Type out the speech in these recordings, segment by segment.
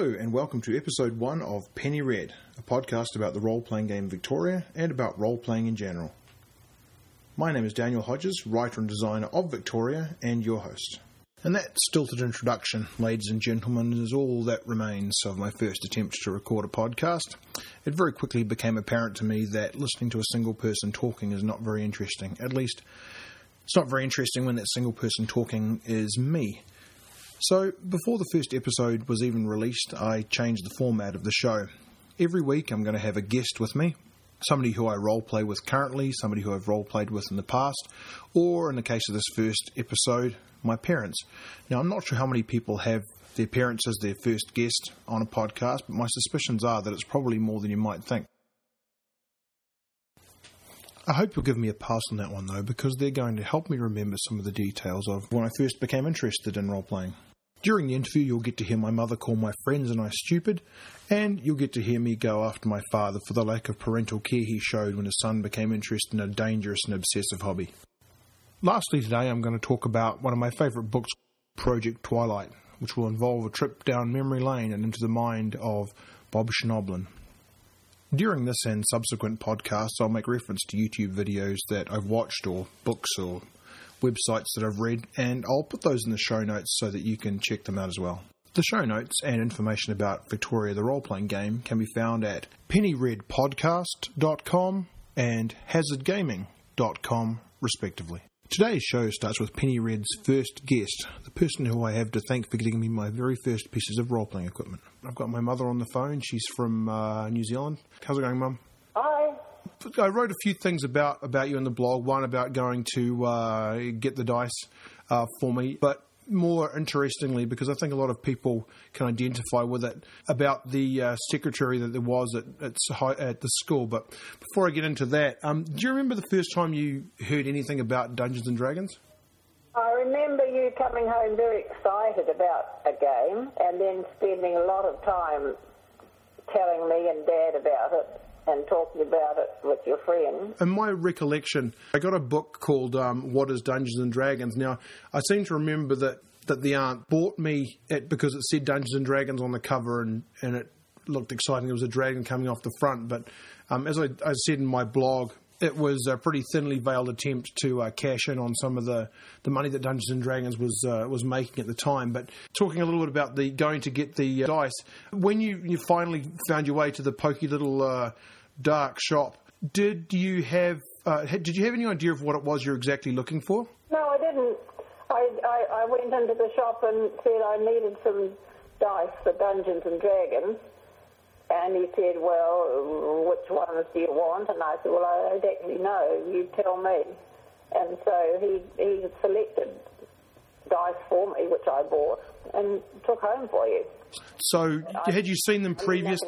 Hello, and welcome to episode one of Penny Red, a podcast about the role playing game Victoria and about role playing in general. My name is Daniel Hodges, writer and designer of Victoria, and your host. And that stilted introduction, ladies and gentlemen, is all that remains of my first attempt to record a podcast. It very quickly became apparent to me that listening to a single person talking is not very interesting. At least, it's not very interesting when that single person talking is me. So, before the first episode was even released, I changed the format of the show. Every week, I'm going to have a guest with me, somebody who I roleplay with currently, somebody who I've roleplayed with in the past, or in the case of this first episode, my parents. Now, I'm not sure how many people have their parents as their first guest on a podcast, but my suspicions are that it's probably more than you might think. I hope you'll give me a pass on that one though, because they're going to help me remember some of the details of when I first became interested in role playing. During the interview, you'll get to hear my mother call my friends and I stupid, and you'll get to hear me go after my father for the lack of parental care he showed when his son became interested in a dangerous and obsessive hobby. Lastly, today I'm going to talk about one of my favourite books, Project Twilight, which will involve a trip down memory lane and into the mind of Bob Schnoblin. During this and subsequent podcasts, I'll make reference to YouTube videos that I've watched or books or websites that I've read, and I'll put those in the show notes so that you can check them out as well. The show notes and information about Victoria the role playing game can be found at pennyredpodcast.com and hazardgaming.com, respectively. Today's show starts with Penny Red's first guest, the person who I have to thank for getting me my very first pieces of role playing equipment. I've got my mother on the phone. She's from uh, New Zealand. How's it going, Mum? I wrote a few things about about you in the blog. One about going to uh, get the dice uh, for me, but more interestingly, because I think a lot of people can identify with it about the uh, secretary that there was at at, at, the school. But before I get into that, um, do you remember the first time you heard anything about Dungeons and Dragons? I remember you coming home very excited about a game, and then spending a lot of time telling me and Dad about it and talking about it with your friends. In my recollection, I got a book called um, What is Dungeons and Dragons. Now, I seem to remember that, that the aunt bought me it because it said Dungeons and Dragons on the cover and, and it looked exciting. There was a dragon coming off the front. But um, as I, I, said in my blog, it was a pretty thinly veiled attempt to uh, cash in on some of the, the money that Dungeons and Dragons was uh, was making at the time. But talking a little bit about the going to get the uh, dice, when you, you finally found your way to the pokey little uh, dark shop, did you have uh, did you have any idea of what it was you're exactly looking for? No, I didn't. I, I, I went into the shop and said I needed some dice for Dungeons and Dragons and he said, well, which ones do you want? And I said, well, I don't actually know. You tell me. And so he, he selected dice for me, which I bought, and took home for you. So had you seen them previous?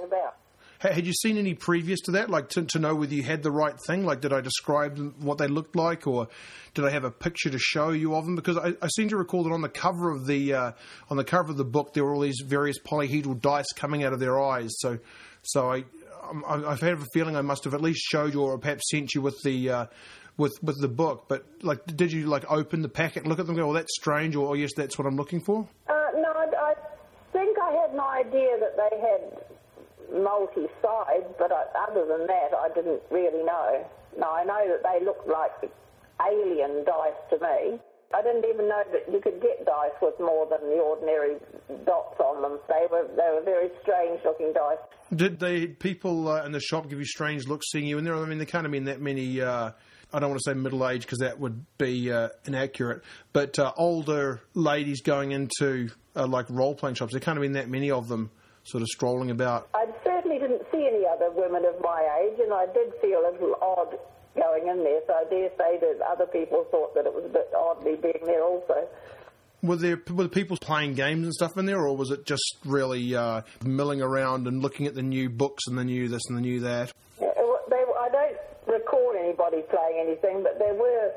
Had you seen any previous to that, like to, to know whether you had the right thing? Like, did I describe what they looked like, or did I have a picture to show you of them? Because I, I seem to recall that on the cover of the uh, on the cover of the book, there were all these various polyhedral dice coming out of their eyes. So, so I, I've had a feeling I must have at least showed you, or perhaps sent you with the. Uh, with with the book, but like, did you like open the packet, look at them, go, "Well, that's strange," or oh, "Yes, that's what I'm looking for"? Uh, no, I, I think I had an idea that they had multi-sides, but I, other than that, I didn't really know. Now, I know that they looked like alien dice to me. I didn't even know that you could get dice with more than the ordinary dots on them. They were they were very strange looking dice. Did the people uh, in the shop give you strange looks seeing you in there? I mean, there can't have been that many. Uh, I don't want to say middle age because that would be uh, inaccurate, but uh, older ladies going into uh, like role playing shops. There can't have been that many of them sort of strolling about. I certainly didn't see any other women of my age, and I did feel a little odd going in there, so I dare say that other people thought that it was a bit odd me being there also. Were there were people playing games and stuff in there, or was it just really uh, milling around and looking at the new books and the new this and the new that? Yeah, they, I don't recall anybody playing anything, but there were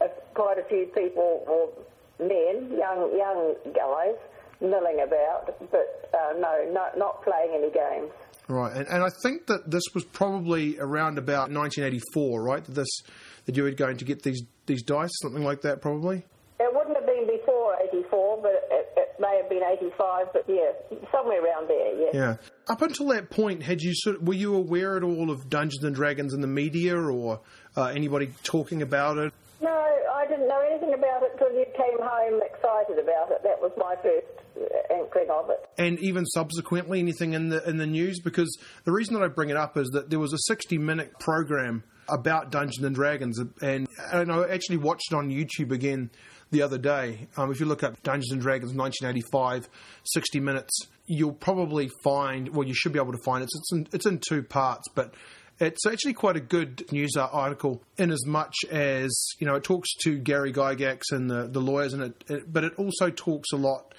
a, quite a few people, or men, young young guys, milling about, but uh, no, not, not playing any games. Right, and, and I think that this was probably around about 1984, right? That this that you were going to get these these dice, something like that, probably. It wouldn't have been before '84, but it, it may have been 85, but yeah, somewhere around there, yeah. Yeah. Up until that point, had you sort were you aware at all of Dungeons and Dragons in the media or uh, anybody talking about it? No, I didn't know anything about it until you came home excited about it. That was my first of it. And even subsequently, anything in the in the news? Because the reason that I bring it up is that there was a sixty minute program about Dungeons and Dragons, and, and I actually watched it on YouTube again the other day. Um, if you look up Dungeons and Dragons 1985, 60 minutes, you'll probably find, well, you should be able to find it. It's in, it's in two parts, but it's actually quite a good news article in as much as, you know, it talks to Gary Gygax and the, the lawyers, and it, it, but it also talks a lot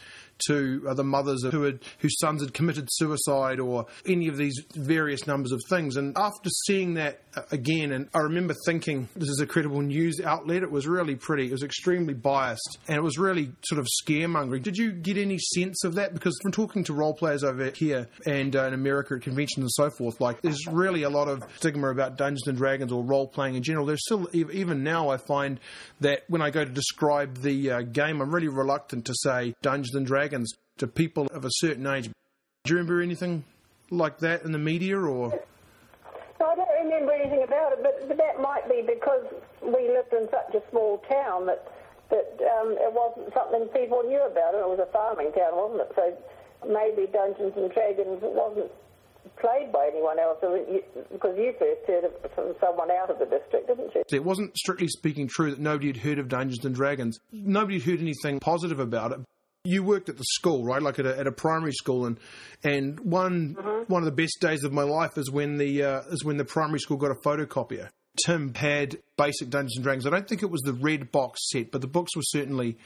to uh, the mothers who had whose sons had committed suicide or any of these various numbers of things. And after seeing that uh, again, and I remember thinking this is a credible news outlet. It was really pretty. It was extremely biased, and it was really sort of scaremongering. Did you get any sense of that? Because from talking to role players over here and uh, in America at conventions and so forth, like there's really a lot of stigma about Dungeons and Dragons or role playing in general. There's still even now I find that when I go to describe the uh, game, I'm really reluctant to say Dungeons and Dragons dragons to people of a certain age. Do you remember anything like that in the media or? No, I don't remember anything about it, but, but that might be because we lived in such a small town that that um, it wasn't something people knew about. It was a farming town, wasn't it? So maybe Dungeons and Dragons wasn't played by anyone else because you first heard it from someone out of the district, didn't you? It wasn't strictly speaking true that nobody had heard of Dungeons and Dragons. Nobody had heard anything positive about it you worked at the school, right? Like at a, at a primary school, and and one mm-hmm. one of the best days of my life is when the uh, is when the primary school got a photocopier. Tim had basic Dungeons and Dragons. I don't think it was the red box set, but the books were certainly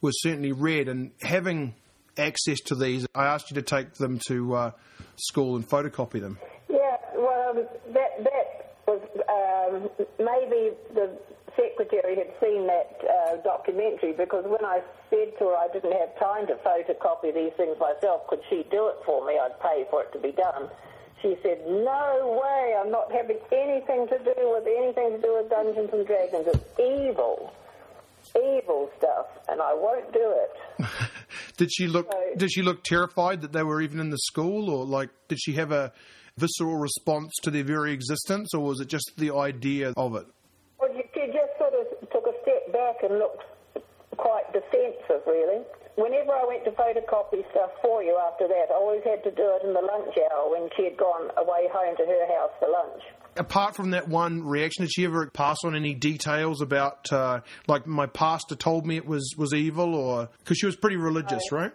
were certainly red. And having access to these, I asked you to take them to uh, school and photocopy them. Yeah, well, that that was um, maybe the secretary had seen that uh, documentary because when I said to her I didn't have time to photocopy these things myself, could she do it for me? I'd pay for it to be done. She said, no way, I'm not having anything to do with anything to do with Dungeons and Dragons. It's evil. Evil stuff, and I won't do it. did she look so, did she look terrified that they were even in the school or like did she have a visceral response to their very existence or was it just the idea of it? And looked quite defensive, really. Whenever I went to photocopy stuff for you after that, I always had to do it in the lunch hour when she had gone away home to her house for lunch. Apart from that one reaction, did she ever pass on any details about, uh, like, my pastor told me it was, was evil, or because she was pretty religious, no. right?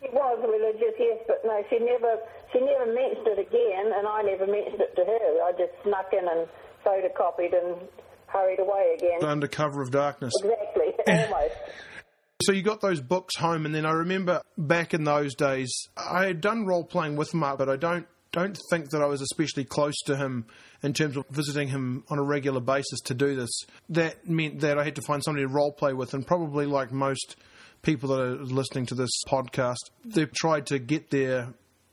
She was religious, yes, but no, she never she never mentioned it again, and I never mentioned it to her. I just snuck in and photocopied and hurried away again. Under cover of darkness. Exactly, almost. So you got those books home, and then I remember back in those days, I had done role playing with Mark, but I don't don't think that I was especially close to him in terms of visiting him on a regular basis to do this. That meant that I had to find somebody to role play with, and probably like most people that are listening to this podcast, they've tried to get their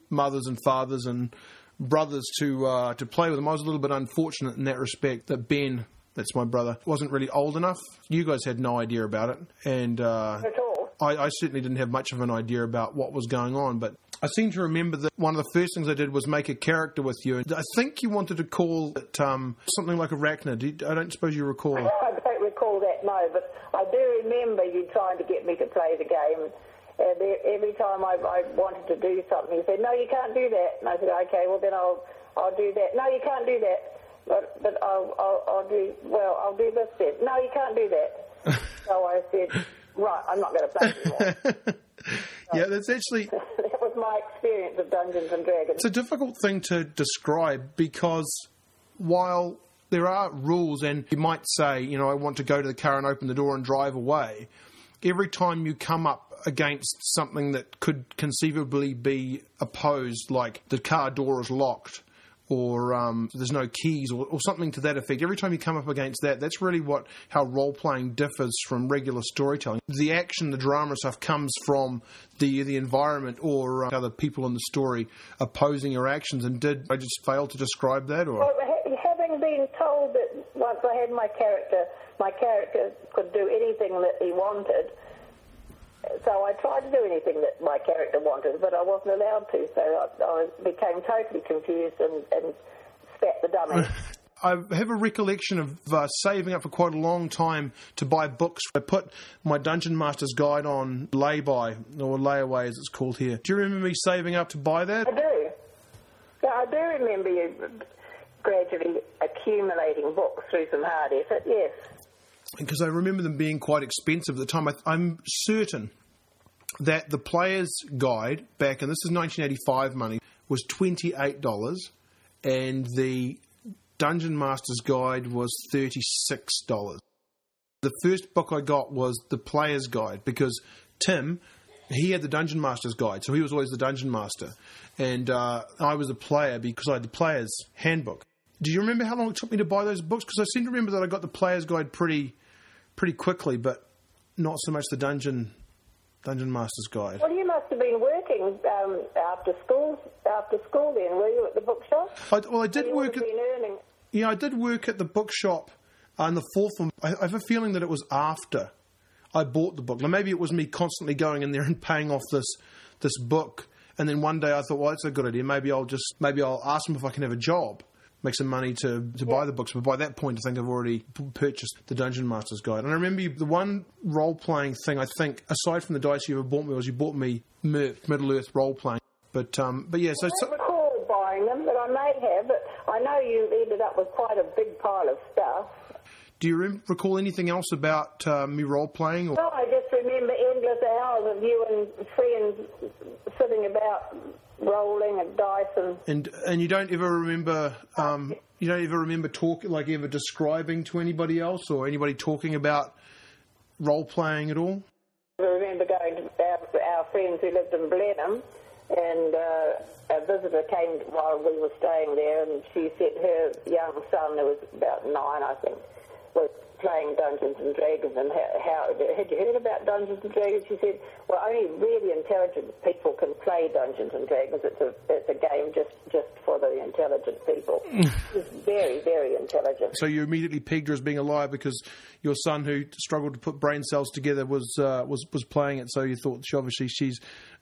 mothers and fathers and brothers to uh, to play with them. I was a little bit unfortunate in that respect that Ben that's my brother. Wasn't really old enough. You guys had no idea about it, and uh, at all. I, I certainly didn't have much of an idea about what was going on. But I seem to remember that one of the first things I did was make a character with you. I think you wanted to call it um, something like Arachnid. I don't suppose you recall. I don't recall that, no, but I do remember you trying to get me to play the game. And every time I, I wanted to do something, you said, "No, you can't do that." And I said, "Okay, well then I'll I'll do that." No, you can't do that but but I'll, I'll, I'll do well. I'll do this bit. No, you can't do that. so I said, right, I'm not going to play anymore. yeah, that's actually that was my experience of Dungeons and Dragons. It's a difficult thing to describe because while there are rules, and you might say, you know, I want to go to the car and open the door and drive away. Every time you come up against something that could conceivably be opposed, like the car door is locked or um, there's no keys or, or, something to that effect. Every time you come up against that, that's really what how role playing differs from regular storytelling. The action, the drama stuff comes from the the environment or uh, other people in the story opposing your actions. And did I just fail to describe that? Or well, having been told that once I had my character, my character could do anything that he wanted. So I tried to do anything that my character wanted, but I wasn't allowed to. So I, I became totally confused and, and spat the dummy. I have a recollection of uh, saving up for quite a long time to buy books. I put my Dungeon Master's Guide on lay-by, or layaway as it's called here. Do you remember me saving up to buy that? I do. Yeah, I do remember you gradually accumulating books through some hard effort, yes. Because I remember them being quite expensive at the time. I, I'm certain that the player's guide back, and this is 1985 money, was $28 and the Dungeon Master's Guide was $36. The first book I got was the Player's Guide because Tim, he had the Dungeon Master's Guide, so he was always the Dungeon Master. And uh, I was the player because I had the Player's Handbook. Do you remember how long it took me to buy those books? Because I seem to remember that I got the Player's Guide pretty, pretty quickly, but not so much the Dungeon Dungeon Master's Guide. Well, you must have been working um, after school. After school, then were you at the bookshop? I, well, I did work at yeah, I did work at the bookshop uh, in the fourth one. I, I have a feeling that it was after I bought the book. Now, maybe it was me constantly going in there and paying off this this book, and then one day I thought, well, that's a good idea. Maybe I'll just maybe I'll ask them if I can have a job. Make some money to, to buy the books, but by that point, I think I've already p- purchased the Dungeon Master's Guide. And I remember you, the one role playing thing I think, aside from the dice you ever bought me, was you bought me Middle Earth role playing. But um, but yeah, so, I don't recall buying them, but I may have. But I know you ended up with quite a big pile of stuff. do you rem- recall anything else about uh, me role playing? Or No, I just remember endless hours of you and friends sitting about rolling and dice and And and you don't ever remember um, you don't ever remember talking like ever describing to anybody else or anybody talking about role playing at all. I remember going to our, our friends who lived in Blenheim, and uh, a visitor came while we were staying there, and she said her young son, who was about nine, I think, was playing Dungeons and Dragons, and how, how had you heard about Dungeons and Dragons? She said, well, only really intelligent people can play Dungeons and Dragons. It's a it's a game just just for the intelligent people. She's very very intelligent. So you immediately pegged her as being a liar because your son, who struggled to put brain cells together, was uh, was was playing it. So you thought she obviously she's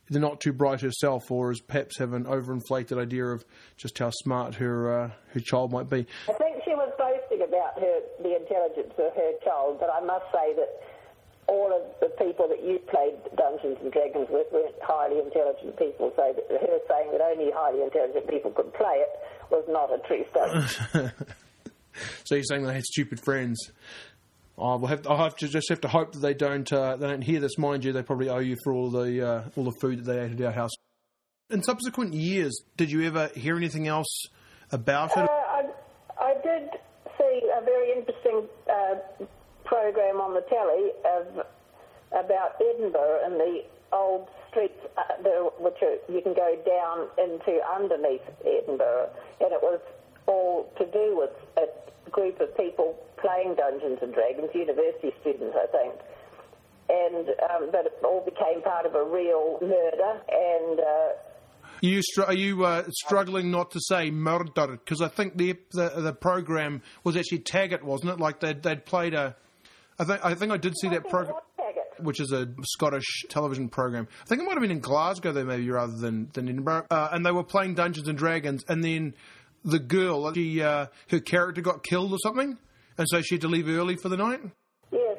either not too bright herself, or is perhaps have an overinflated idea of just how smart her uh, her child might be. I think she was boasting about her the intelligence of her child, but I must say that all of the people that you played Dungeons and Dragons with weren't highly intelligent people. So her saying that only highly intelligent people could play it was not a true statement. So you're saying they had stupid friends. I will have. Have to just have to hope that they don't. Uh, they don't hear this. Mind you, they probably owe you for all the uh, all the food that they ate at our house. In subsequent years, did you ever hear anything else about it? I, I did see a very interesting uh, program on the telly of about Edinburgh and the old streets, uh, the, which are, you can go down into underneath Edinburgh, and it was all to do with a group of people playing Dungeons and Dragons, university students, I think. And um, but it all became part of a real murder, and uh, You str- are you uh, struggling not to say murder because I think the, the the program was actually Taggart, wasn't it? Like they'd they'd played a. I think I think I did see that program. Which is a Scottish television program. I think it might have been in Glasgow, though, maybe rather than than Edinburgh. Uh, and they were playing Dungeons and Dragons, and then the girl, she, uh, her character got killed or something, and so she had to leave early for the night. Yes.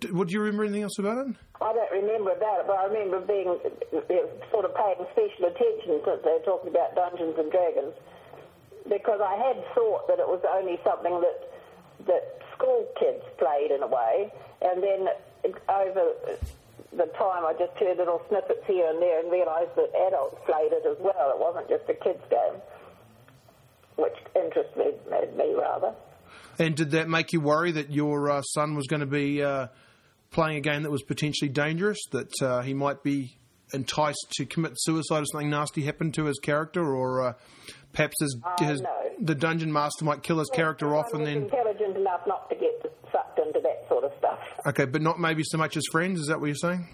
D- What you remember anything else about it? I don't remember about it, but I remember being sort of paying special attention since they were talking about Dungeons and Dragons, because I had thought that it was only something that that school kids played in a way, and then over the time I just heard little snippets here and there and realised that adults played it as well. It wasn't just a kids' game, which interested me, me rather. And did that make you worry that your uh, son was going to be uh, playing a game that was potentially dangerous, that uh, he might be enticed to commit suicide if something nasty happened to his character, or uh, perhaps his, his, no. the dungeon master might kill his character off and then. intelligent enough not to get sucked into that sort of stuff. Okay, but not maybe so much as friends. Is that what you're saying?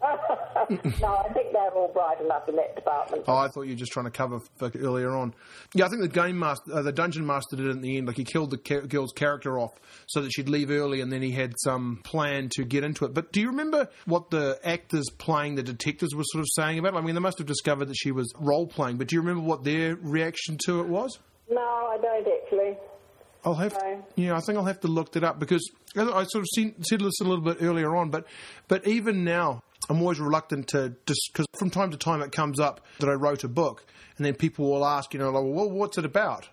no, I think they're all bright enough in that department. Oh, I thought you were just trying to cover for earlier on. Yeah, I think the game master, uh, the dungeon master did it in the end. Like he killed the ca- girl's character off so that she'd leave early, and then he had some plan to get into it. But do you remember what the actors playing the detectives were sort of saying about it? I mean, they must have discovered that she was role playing, but do you remember what their reaction to it was? No, I don't actually. I'll have, No. yeah, I think I'll have to look that up because I I sort of seen, said this a little bit earlier on, but but even now, I'm always reluctant to just because from time to time it comes up that I wrote a book, and then people will ask, you know, like, well, what's it about?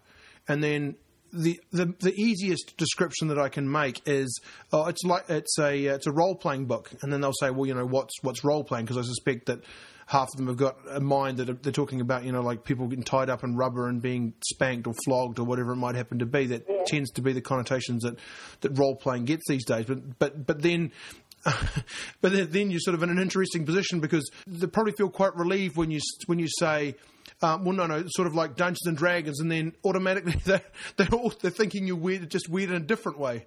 And then the the the easiest description that I can make is, oh, it's like it's a it's a role playing book, and then they'll say, well, you know, what's what's role playing? Because I suspect that half of them have got a mind that they're talking about, you know, like people getting tied up in rubber and being spanked or flogged or whatever it might happen to be. That tends to be the connotations that that role playing gets these days. But but but then. but then- you're sort of in an interesting position because they probably feel quite relieved when you when you say, um, well, no, no, sort of like Dungeons and Dragons, and then automatically they're they're, all, they're thinking you're weird, just weird in a different way.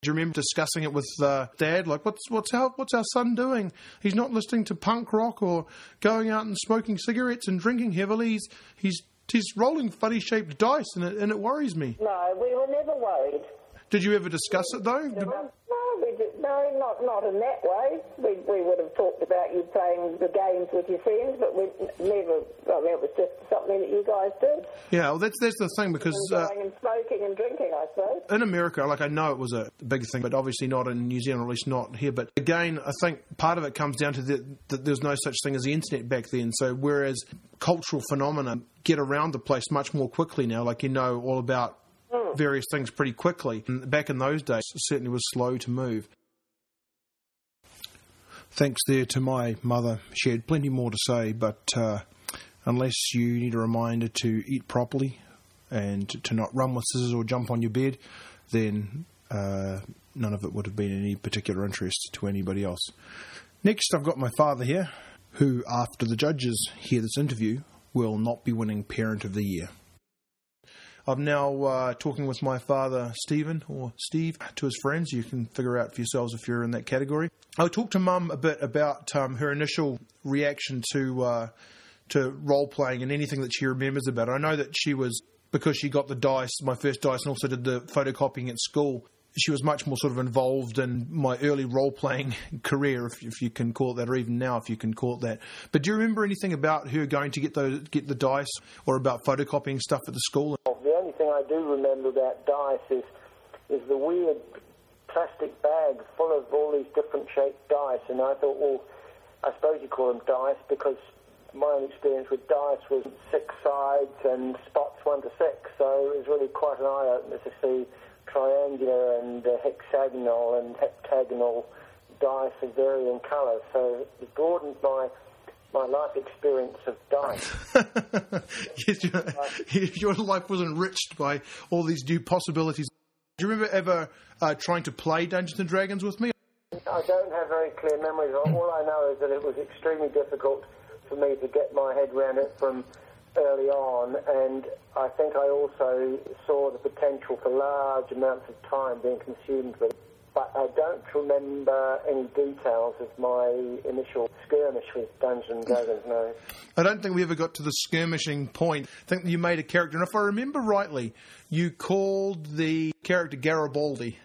Do you remember discussing it with uh, Dad? Like, what's what's our what's our son doing? He's not listening to punk rock or going out and smoking cigarettes and drinking heavily. He's he's, he's rolling funny shaped dice, and it, and it worries me. No, we were never worried. Did you ever discuss it though? No, we did, no, not not in that way. We we would have talked about you playing the games with your friends, but we never. I mean, it was just something that you guys did, Yeah, well, that's that's the thing because and uh, and smoking and drinking, I suppose. in America, like I know it was a big thing, but obviously not in New Zealand, at least not here. But again, I think part of it comes down to the, that there's no such thing as the internet back then. So whereas cultural phenomena get around the place much more quickly now, like you know all about various things pretty quickly. And back in those days, it certainly was slow to move. Thanks there to my mother. She had plenty more to say, but uh, unless you need a reminder to eat properly and to not run with scissors or jump on your bed, then uh, none of it would have been any particular interest to anybody else. Next, I've got my father here, who, after the judges hear this interview, will not be winning Parent of the Year. I'm now uh, talking with my father, Stephen, or Steve, to his friends. You can figure out for yourselves if you're in that category. I talked to Mum a bit about um, her initial reaction to uh, to role playing and anything that she remembers about it. I know that she was because she got the dice, my first dice, and also did the photocopying at school. She was much more sort of involved in my early role playing career, if, if you can call it that, or even now, if you can call it that. But do you remember anything about her going to get those get the dice, or about photocopying stuff at the school? The only thing I do remember about dice is, is the weird plastic bag full of all these different shaped dice. And I thought, well, I suppose you call them dice because my own experience with dice was six sides and spots one to six. So it was really quite an eye opener to see triangular and uh, hexagonal and heptagonal dice of varying colours. So it broadened my my life experience of dice. yes, your, your life was enriched by all these new possibilities. Do you remember ever uh, trying to play Dungeons and Dragons with me? I don't have very clear memories. All I know is that it was extremely difficult for me to get my head around it from early on, and I think I also saw the potential for large amounts of time being consumed with it. But I don't remember any details of my initial skirmish with Dungeons and Dragons, no. I don't think we ever got to the skirmishing point. I think you made a character, and if I remember rightly, you called the character Garibaldi.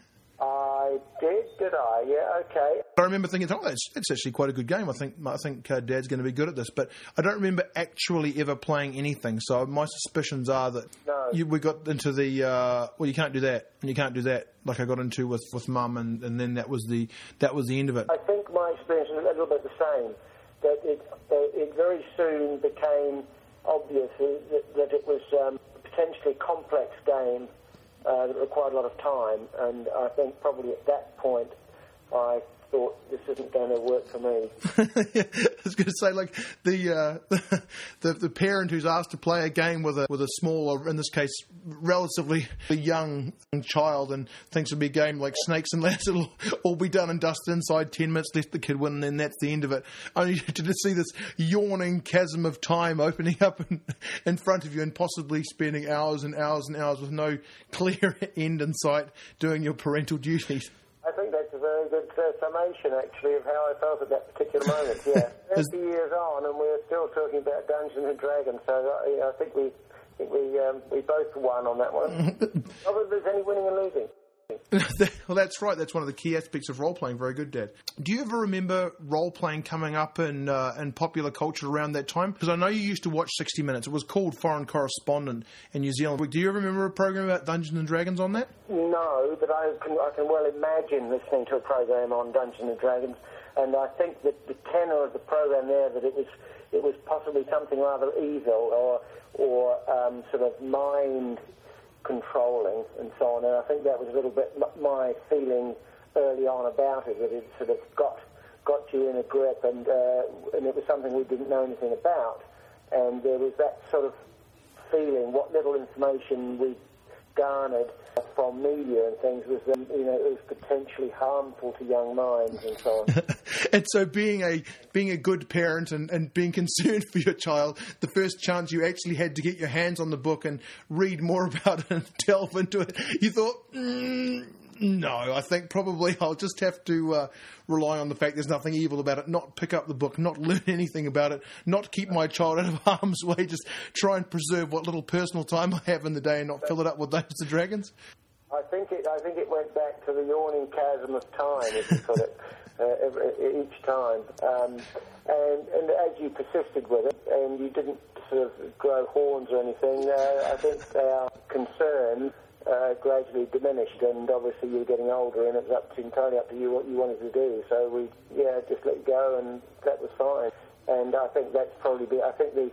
Okay. I remember thinking, oh, that's, that's actually quite a good game. I think I think uh, Dad's going to be good at this, but I don't remember actually ever playing anything. So my suspicions are that No. you, we got into the uh, well, you can't do that, and you can't do that, like I got into with with Mum, and, and then that was the that was the end of it. I think my experience was a little bit the same. That it, that it very soon became obvious that, that it was um, a potentially complex game uh, that required a lot of time, and I think probably at that point I thought this isn't going to work for me. I was going to say, like the, uh, the the parent who's asked to play a game with a with a small, or in this case, relatively young child, and thinks it'll be a game like Snakes and Ladders. It'll all be done and dusted inside ten minutes. Let the kid win, and then that's the end of it. Only to see this yawning chasm of time opening up in, in front of you, and possibly spending hours and hours and hours with no clear end in sight, doing your parental duties. I think very good uh, summation, actually, of how I felt at that particular moment. Yeah, thirty years on, and we're still talking about Dungeons and Dragons. So uh, you know, I think we, I think we, um, we both won on that one. Not that there's any winning and losing. well, that's right. That's one of the key aspects of role playing. Very good, Dad. Do you ever remember role playing coming up in uh, in popular culture around that time? Because I know you used to watch 60 Minutes. It was called Foreign Correspondent in New Zealand. Do you ever remember a program about Dungeons and Dragons on that? No, but I can, I can well imagine listening to a program on Dungeons and Dragons, and I think that the tenor of the program there that it was it was possibly something rather evil or or um, sort of mind controlling and so on. And I think that was a little bit my feeling early on about it, that it sort of got got you in a grip, and uh, and it was something we didn't know anything about, and there was that sort of feeling, what little information we garnered from media and things was, um, you know, it was potentially harmful to young minds and so on. and so, being a being a good parent and, and being concerned for your child, the first chance you actually had to get your hands on the book and read more about it and delve into it, you thought. Mm, no, I think probably I'll just have to uh, rely on the fact there's nothing evil about it, not pick up the book, not learn anything about it, not keep my child out of harm's way, just try and preserve what little personal time I have in the day and not fill it up with Dungeons and Dragons. I think it. I think it went back to the yawning chasm of time, as you put it, uh, every, each time. Um, and, and as you persisted with it, and you didn't sort of grow horns or anything, uh, I think our concern uh, gradually diminished, and obviously you were getting older, and it was up to, entirely up to you what you wanted to do. So we, yeah, just let go, and that was fine. And I think that's probably be. I think the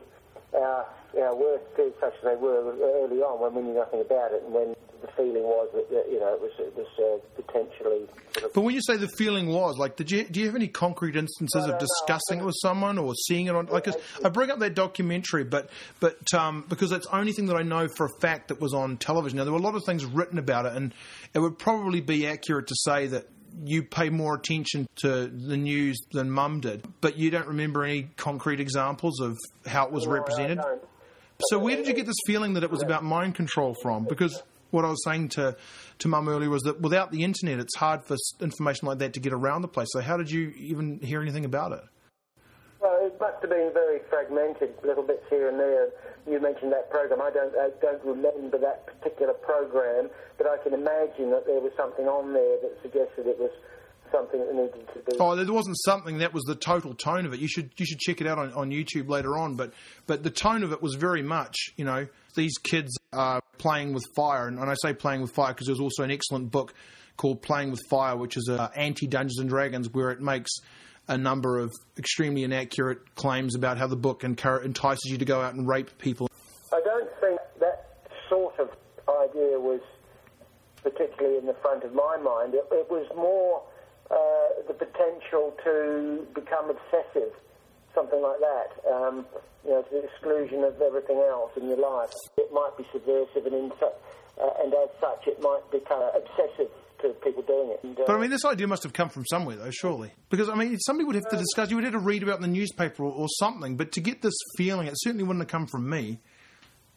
our our worst did such as they were early on when we knew nothing about it, and when the feeling was that, that you know it was it was uh, potentially. Sort of but when you say the feeling was, like, did you do you have any concrete instances of discussing it with someone or seeing it on? Like, cause I bring up that documentary, but but um, because it's the only thing that I know for a fact that was on television. Now there were a lot of things written about it, and it would probably be accurate to say that you pay more attention to the news than Mum did, but you don't remember any concrete examples of how it was no, represented. So where did you get this feeling that it was about mind control from? Because what I was saying to to Mum earlier was that without the internet, it's hard for information like that to get around the place. So how did you even hear anything about it? Well, it must have been very fragmented, little bits here and there. You mentioned that program. I don't, I don't remember that particular program, but I can imagine that there was something on there that suggested it was something that needed to be. Oh, there wasn't something. That was the total tone of it. You should you should check it out on, on YouTube later on. But but the tone of it was very much, you know, these kids are playing with fire, and, and I say playing with fire because there's also an excellent book called Playing with Fire, which is a anti Dungeons and Dragons, where it makes a number of extremely inaccurate claims about how the book entices you to go out and rape people. I don't think that sort of idea was particularly in the front of my mind. It, it was more uh, the potential to become obsessive, something like that. Um, you know, to the exclusion of everything else in your life. It might be subversive, and, in uh, and as such, it might become obsessive to people doing it. And, uh, but I mean, this idea must have come from somewhere, though, surely. Because I mean, somebody would have to discuss. You would have to read about it in the newspaper or, or, something. But to get this feeling, it certainly wouldn't have come from me.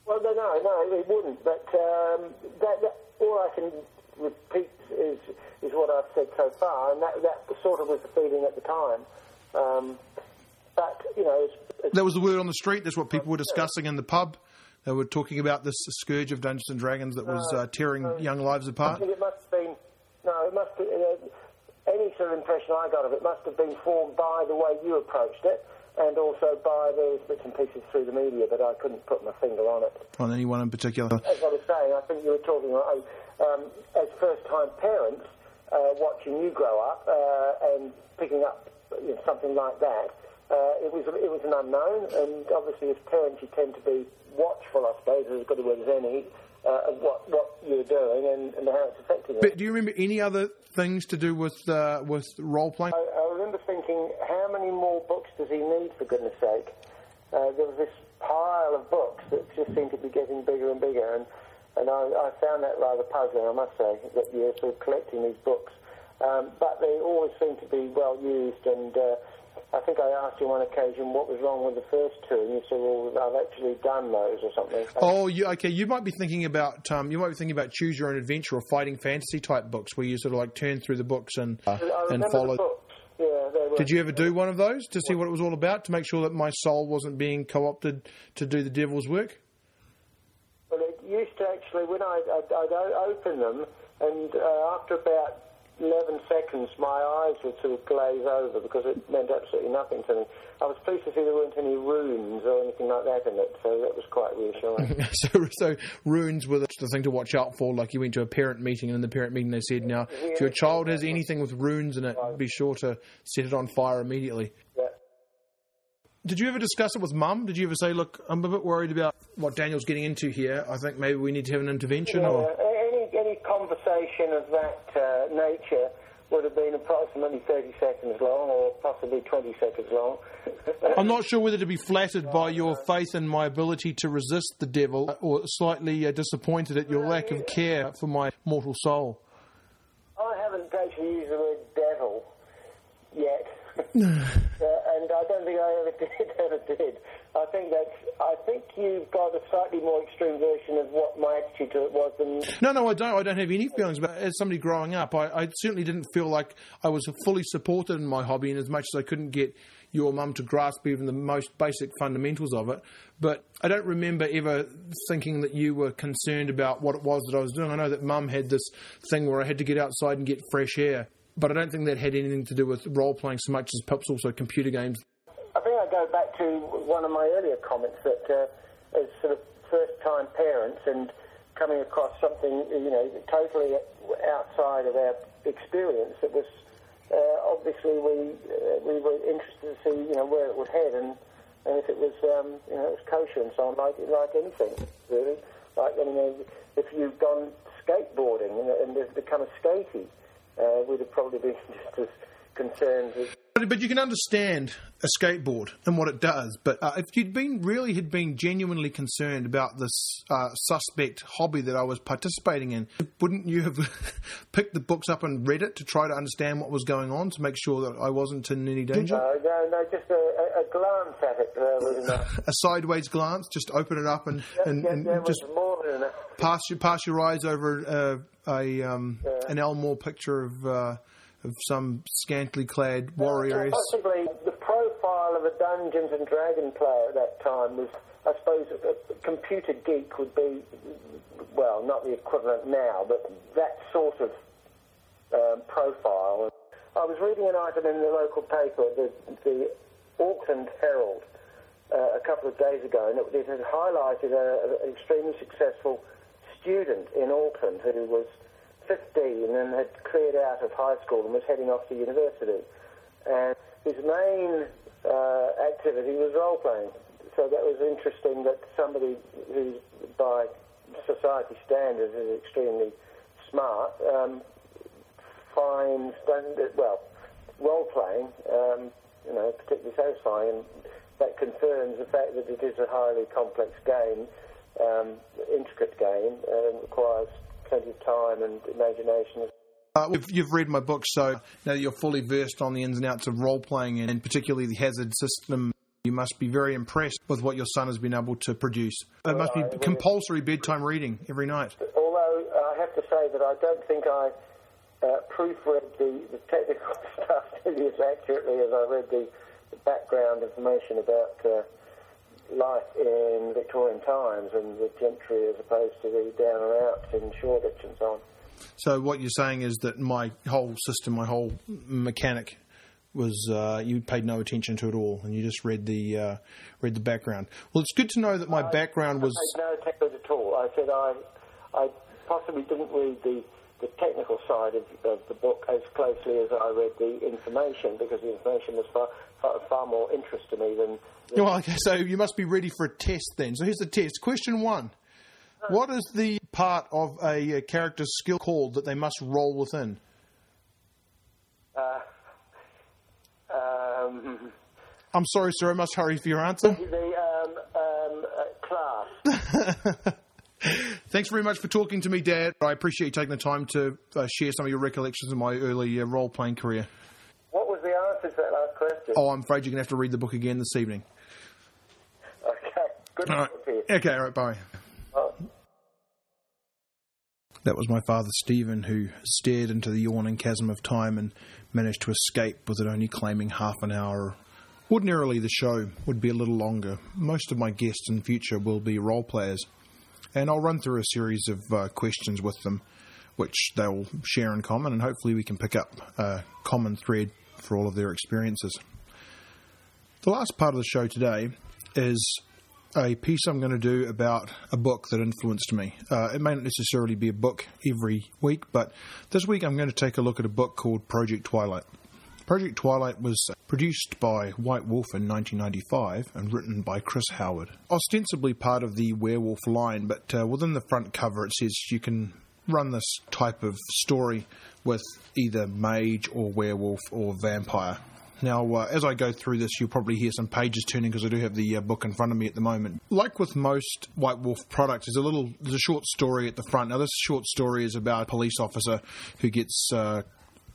Well, no, no, no it wouldn't. But um, that, that, all I can repeat is is what I've said so far, and that that sort of was the feeling at the time. Um, but you know, it's, it's, that was the word on the street. That's what people were discussing in the pub. They were talking about this scourge of Dungeons and Dragons that was uh, tearing young lives apart. I think it must have been no, it must be uh, any sort of impression I got of it must have been formed by the way you approached it, and also by various bits and pieces through the media. But I couldn't put my finger on it. On anyone in particular? As I was saying, I think you were talking about um, as first-time parents uh, watching you grow up uh, and picking up you know, something like that. Uh, it was it was an unknown, and obviously as parents you tend to be watchful, I suppose, as good a word as any uh, of what, what you're doing and, and, how it's affecting you. But do you remember any other things to do with uh, with role playing? I, I, remember thinking, how many more books does he need, for goodness sake? Uh, there was this pile of books that just seemed to be getting bigger and bigger, and, and I, I found that rather puzzling, I must say, that you're sort of collecting these books Um, but they always seem to be well used, and uh, I think I asked you on one occasion what was wrong with the first two, and you said, "Well, I've actually done those or something." Oh, you, okay. You might be thinking about um, you might be thinking about choose your own adventure or fighting fantasy type books, where you sort of like turn through the books and uh, and follow. Yeah, they were. Did you ever do one of those to see what it was all about to make sure that my soul wasn't being co-opted to do the devil's work? Used to actually when I I'd, I'd open them, and uh, after about eleven seconds, my eyes would sort of glaze over because it meant absolutely nothing to me. I was pleased to see there weren't any runes or anything like that in it, so that was quite reassuring. so, so runes were the, the thing to watch out for. Like you went to a parent meeting, and in the parent meeting they said, "Now, if your child has anything with runes in it, be sure to set it on fire immediately." yeah. Did you ever discuss it with Mum? Did you ever say, "Look, I'm a bit worried about what Daniel's getting into here. I think maybe we need to have an intervention"? Or Uh, any any conversation of that uh, nature would have been approximately 30 seconds long, or possibly 20 seconds long. I'm not sure whether to be flattered by your faith in my ability to resist the devil, or slightly uh, disappointed at your lack of care for my mortal soul. I haven't actually used the word devil yet, uh, I don't think I ever did. Ever did. I think that's. I think you've got a slightly more extreme version of what my attitude to it was than. No, no, I don't. I don't have any feelings about. As somebody growing up, I, I certainly didn't feel like I was fully supported in my hobby, in as much as I couldn't get your mum to grasp even the most basic fundamentals of it. But I don't remember ever thinking that you were concerned about what it was that I was doing. I know that mum had this thing where I had to get outside and get fresh air, but I don't think that had anything to do with role playing so much as perhaps also computer games. I go back to one of my earlier comments that uh, as sort of first-time parents and coming across something you know totally outside of our experience, it was uh, obviously we uh, we were interested to see you know where it would head and and if it was um, you know it was kosher and so on like like anything really. Like you know if you've gone skateboarding and, and become a skatey, uh, we'd have probably been just as concerned as But, but you can understand a skateboard and what it does. But uh, if you'd been really had been genuinely concerned about this uh, suspect hobby that I was participating in, wouldn't you have picked the books up and read it to try to understand what was going on to make sure that I wasn't in any danger? No, no, no, just a, a, glance at it uh, was enough. a sideways glance, just open it up and, and, yeah, and was just more than enough. pass your pass your eyes over uh, a um, an Elmore picture of uh, of some scantily clad warrior. Possibly the profile of a Dungeons and Dragon player at that time was, I suppose, a, computer geek would be, well, not the equivalent now, but that sort of um, profile. I was reading an item in the local paper, the, the Auckland Herald, uh, a couple of days ago, and it, it had highlighted an extremely successful student in Auckland who was 15 and had cleared out of high school and was heading off to university. And his main uh, activity was role playing. So that was interesting that somebody who, by society standards, is extremely smart um, finds, well, role playing, um, you know, particularly satisfying. And that confirms the fact that it is a highly complex game, um, intricate game, and requires plenty of time and imagination. Uh, you've, you've read my book, so now you're fully versed on the ins and outs of role playing and particularly the hazard system, you must be very impressed with what your son has been able to produce. It must be compulsory bedtime reading every night. Although I have to say that I don't think I uh, proofread the, the technical stuff nearly as accurately as I read the, the background information about uh, life in Victorian times and the gentry as opposed to the down and out in Shoreditch and so on. So what you're saying is that my whole system, my whole mechanic, was uh, you paid no attention to it all, and you just read the uh, read the background. Well, it's good to know that my background was. I paid no attention at all. I said I, I possibly didn't read the, the technical side of, of the book as closely as I read the information because the information was far, far, far more interest to me than. than Well, okay, so you must be ready for a test then. So here's the test. Question one: What is the part of a, uh character's skill called that they must roll within? uh, um, I'm sorry, sir. I must hurry for your answer. the um, um, uh, class. Thanks very much for talking to me, Dad. I appreciate you taking the time to uh, share some of your recollections of my early uh, role playing career. What was the answer to that last question? Oh, I'm afraid you're going to have to read the book again this evening. Okay, good All right. talk to you. Okay, all right, bye. Oh. That was my father, Stephen, who stared into the yawning chasm of time and managed to escape with it only claiming half an hour. Ordinarily, the show would be a little longer. Most of my guests in future will be role players, and I'll run through a series of uh, questions with them, which they'll share in common, and hopefully, we can pick up a common thread for all of their experiences. The last part of the show today is a piece I'm going to do about a book that influenced me. Uh, it may not necessarily be a book every week, but this week I'm going to take a look at a book called Project Twilight. Project Twilight was produced by White Wolf in 1995 and written by Chris Howard. Ostensibly part of the werewolf line, but uh, within the front cover it says you can run this type of story with either mage or werewolf or vampire. Now, uh, as I go through this, you'll probably hear some pages turning because I do have the uh, book in front of me at the moment. Like with most White Wolf products, there's a little, there's a short story at the front. Now, this short story is about a police officer who gets uh,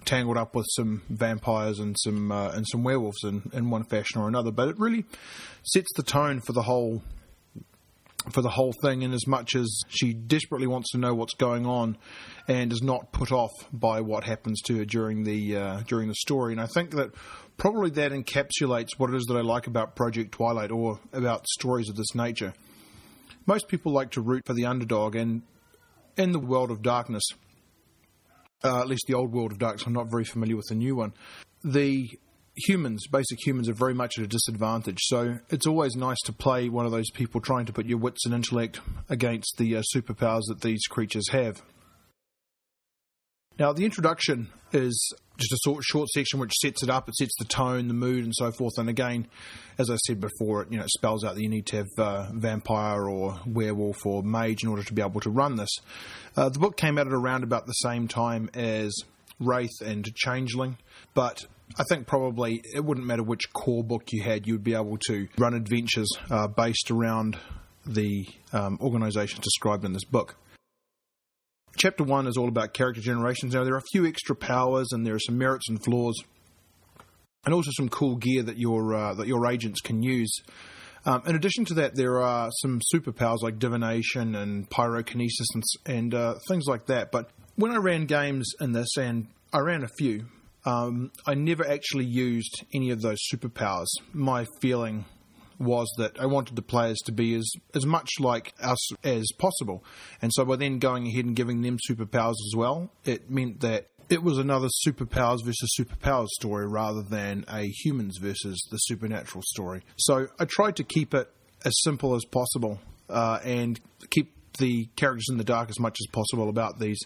tangled up with some vampires and some uh, and some werewolves in, in one fashion or another. But it really sets the tone for the whole for the whole thing in as much as she desperately wants to know what's going on and is not put off by what happens to her during the uh, during the story and I think that probably that encapsulates what it is that I like about Project Twilight or about stories of this nature most people like to root for the underdog and in the world of darkness uh, at least the old world of darkness I'm not very familiar with the new one the humans, basic humans, are very much at a disadvantage. So it's always nice to play one of those people trying to put your wits and intellect against the uh, superpowers that these creatures have. Now, the introduction is just a sort short section which sets it up. It sets the tone, the mood, and so forth. And again, as I said before, it you know it spells out that you need to have uh, vampire or werewolf or mage in order to be able to run this. Uh, the book came out at around about the same time as Wraith and Changeling, but I think probably it wouldn't matter which core book you had, you'd be able to run adventures uh, based around the um, organisations described in this book. Chapter 1 is all about character generations. Now, there are a few extra powers and there are some merits and flaws, and also some cool gear that your, uh, that your agents can use. Um, in addition to that, there are some superpowers like divination and pyrokinesis and, and uh, things like that. But when I ran games in this, and I ran a few, um, I never actually used any of those superpowers. My feeling was that I wanted the players to be as, as much like us as possible. And so by then going ahead and giving them superpowers as well, it meant that it was another superpowers versus superpowers story rather than a humans versus the supernatural story. So I tried to keep it as simple as possible uh, and keep the characters in the dark as much as possible about these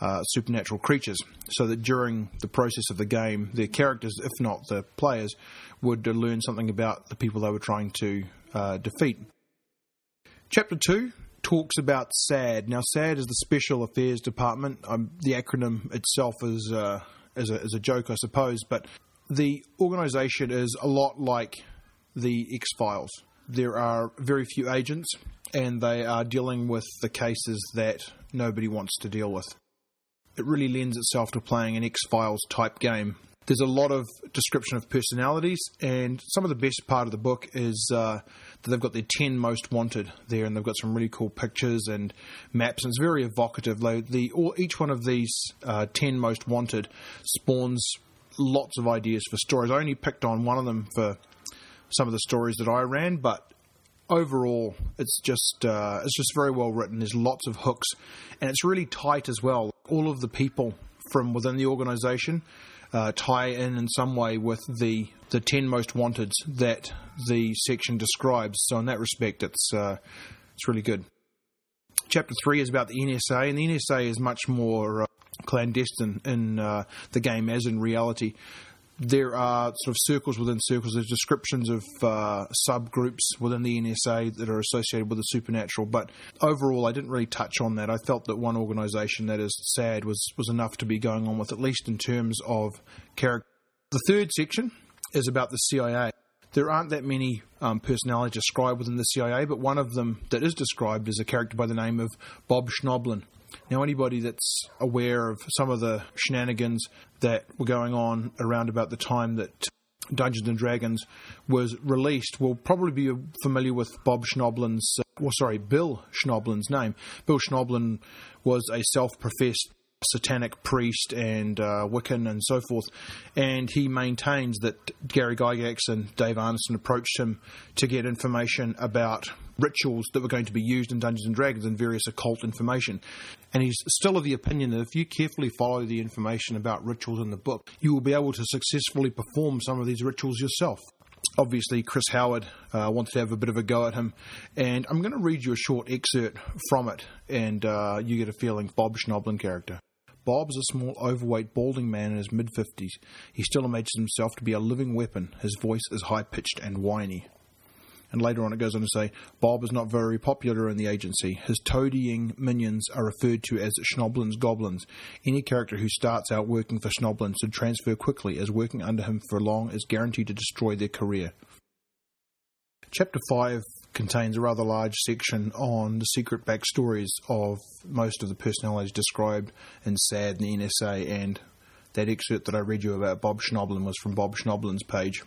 uh, supernatural creatures, so that during the process of the game, their characters, if not the players, would uh, learn something about the people they were trying to uh, defeat. Chapter 2 talks about SAD. Now, SAD is the Special Affairs Department. Um, the acronym itself is, uh, is, a, is a joke, I suppose, but the organisation is a lot like the X Files. There are very few agents, and they are dealing with the cases that nobody wants to deal with it really lends itself to playing an X Files type game. There's a lot of description of personalities, and some of the best part of the book is uh, that they've got their 10 most wanted there, and they've got some really cool pictures and maps, and it's very evocative. The, all, each one of these uh, 10 most wanted spawns lots of ideas for stories. I only picked on one of them for some of the stories that I ran, but overall, it's just uh, it's just very well written. There's lots of hooks, and it's really tight as well. All of the people from within the organisation uh, tie in in some way with the the ten most wanteds that the section describes. So in that respect, it's uh, it's really good. Chapter three is about the NSA, and the NSA is much more uh, clandestine in uh, the game as in reality there are sort of circles within circles. There's descriptions of uh, subgroups within the NSA that are associated with the supernatural. But overall, I didn't really touch on that. I felt that one organisation that is sad was was enough to be going on with, at least in terms of character. The third section is about the CIA. There aren't that many um, personalities described within the CIA, but one of them that is described is a character by the name of Bob Schnoblin. Now, anybody that's aware of some of the shenanigans that were going on around about the time that Dungeons and Dragons was released will probably be familiar with Bob Schnoblin's, uh, well, sorry, Bill Schnoblin's name. Bill Schnoblin was a self professed satanic priest and uh, Wiccan and so forth. And he maintains that Gary Gygax and Dave Arneson approached him to get information about rituals that were going to be used in Dungeons and Dragons and various occult information. And he's still of the opinion that if you carefully follow the information about rituals in the book, you will be able to successfully perform some of these rituals yourself obviously Chris Howard uh, wanted to have a bit of a go at him, and I'm going to read you a short excerpt from it, and uh, you get a feeling Bob Schnoblin character. Bob is a small, overweight, balding man in his mid 50s. He still imagines himself to be a living weapon. His voice is high pitched and whiny. And later on, it goes on to say Bob is not very popular in the agency. His toadying minions are referred to as Schnoblin's goblins. Any character who starts out working for Schnoblin should transfer quickly, as working under him for long is guaranteed to destroy their career. Chapter 5 contains a rather large section on the secret backstories of most of the personalities described in SAD and the NSA, and that excerpt that I read you about Bob Schnoblin was from Bob Schnoblin's page.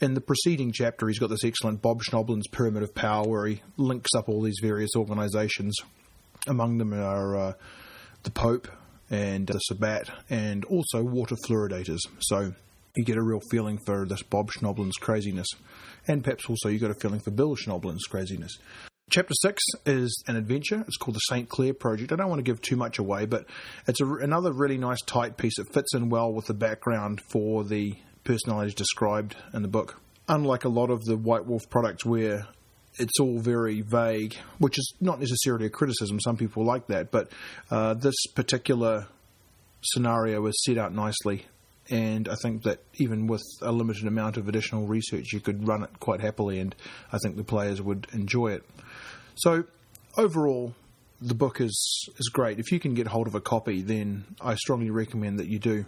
In the preceding chapter, he's got this excellent Bob Schnoblin's Pyramid of Power where he links up all these various organizations. Among them are uh, the Pope and the Sabbat, and also water fluoridators. So you get a real feeling for this Bob Schnoblin's craziness. And perhaps also you get a feeling for Bill Schnoblin's craziness. Chapter 6 is an adventure. It's called the St. Clair Project. I don't want to give too much away, but it's a, another really nice, tight piece. It fits in well with the background for the personalities described in the book. Unlike a lot of the White Wolf products where it's all very vague, which is not necessarily a criticism. Some people like that, but uh, this particular scenario is set out nicely and I think that even with a limited amount of additional research, you could run it quite happily, and I think the players would enjoy it. So, overall, the book is is great. If you can get hold of a copy, then I strongly recommend that you do.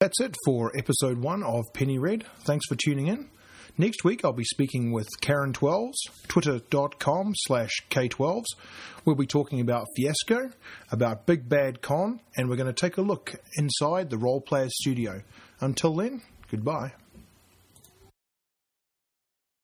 That's it for episode one of Penny Red. Thanks for tuning in. Next week, I'll be speaking with Karen Twelves, twitter.com slash K12s. We'll be talking about Fiasco, about Big Bad Con, and we're going to take a look inside the Role Players Studio. Until then, goodbye.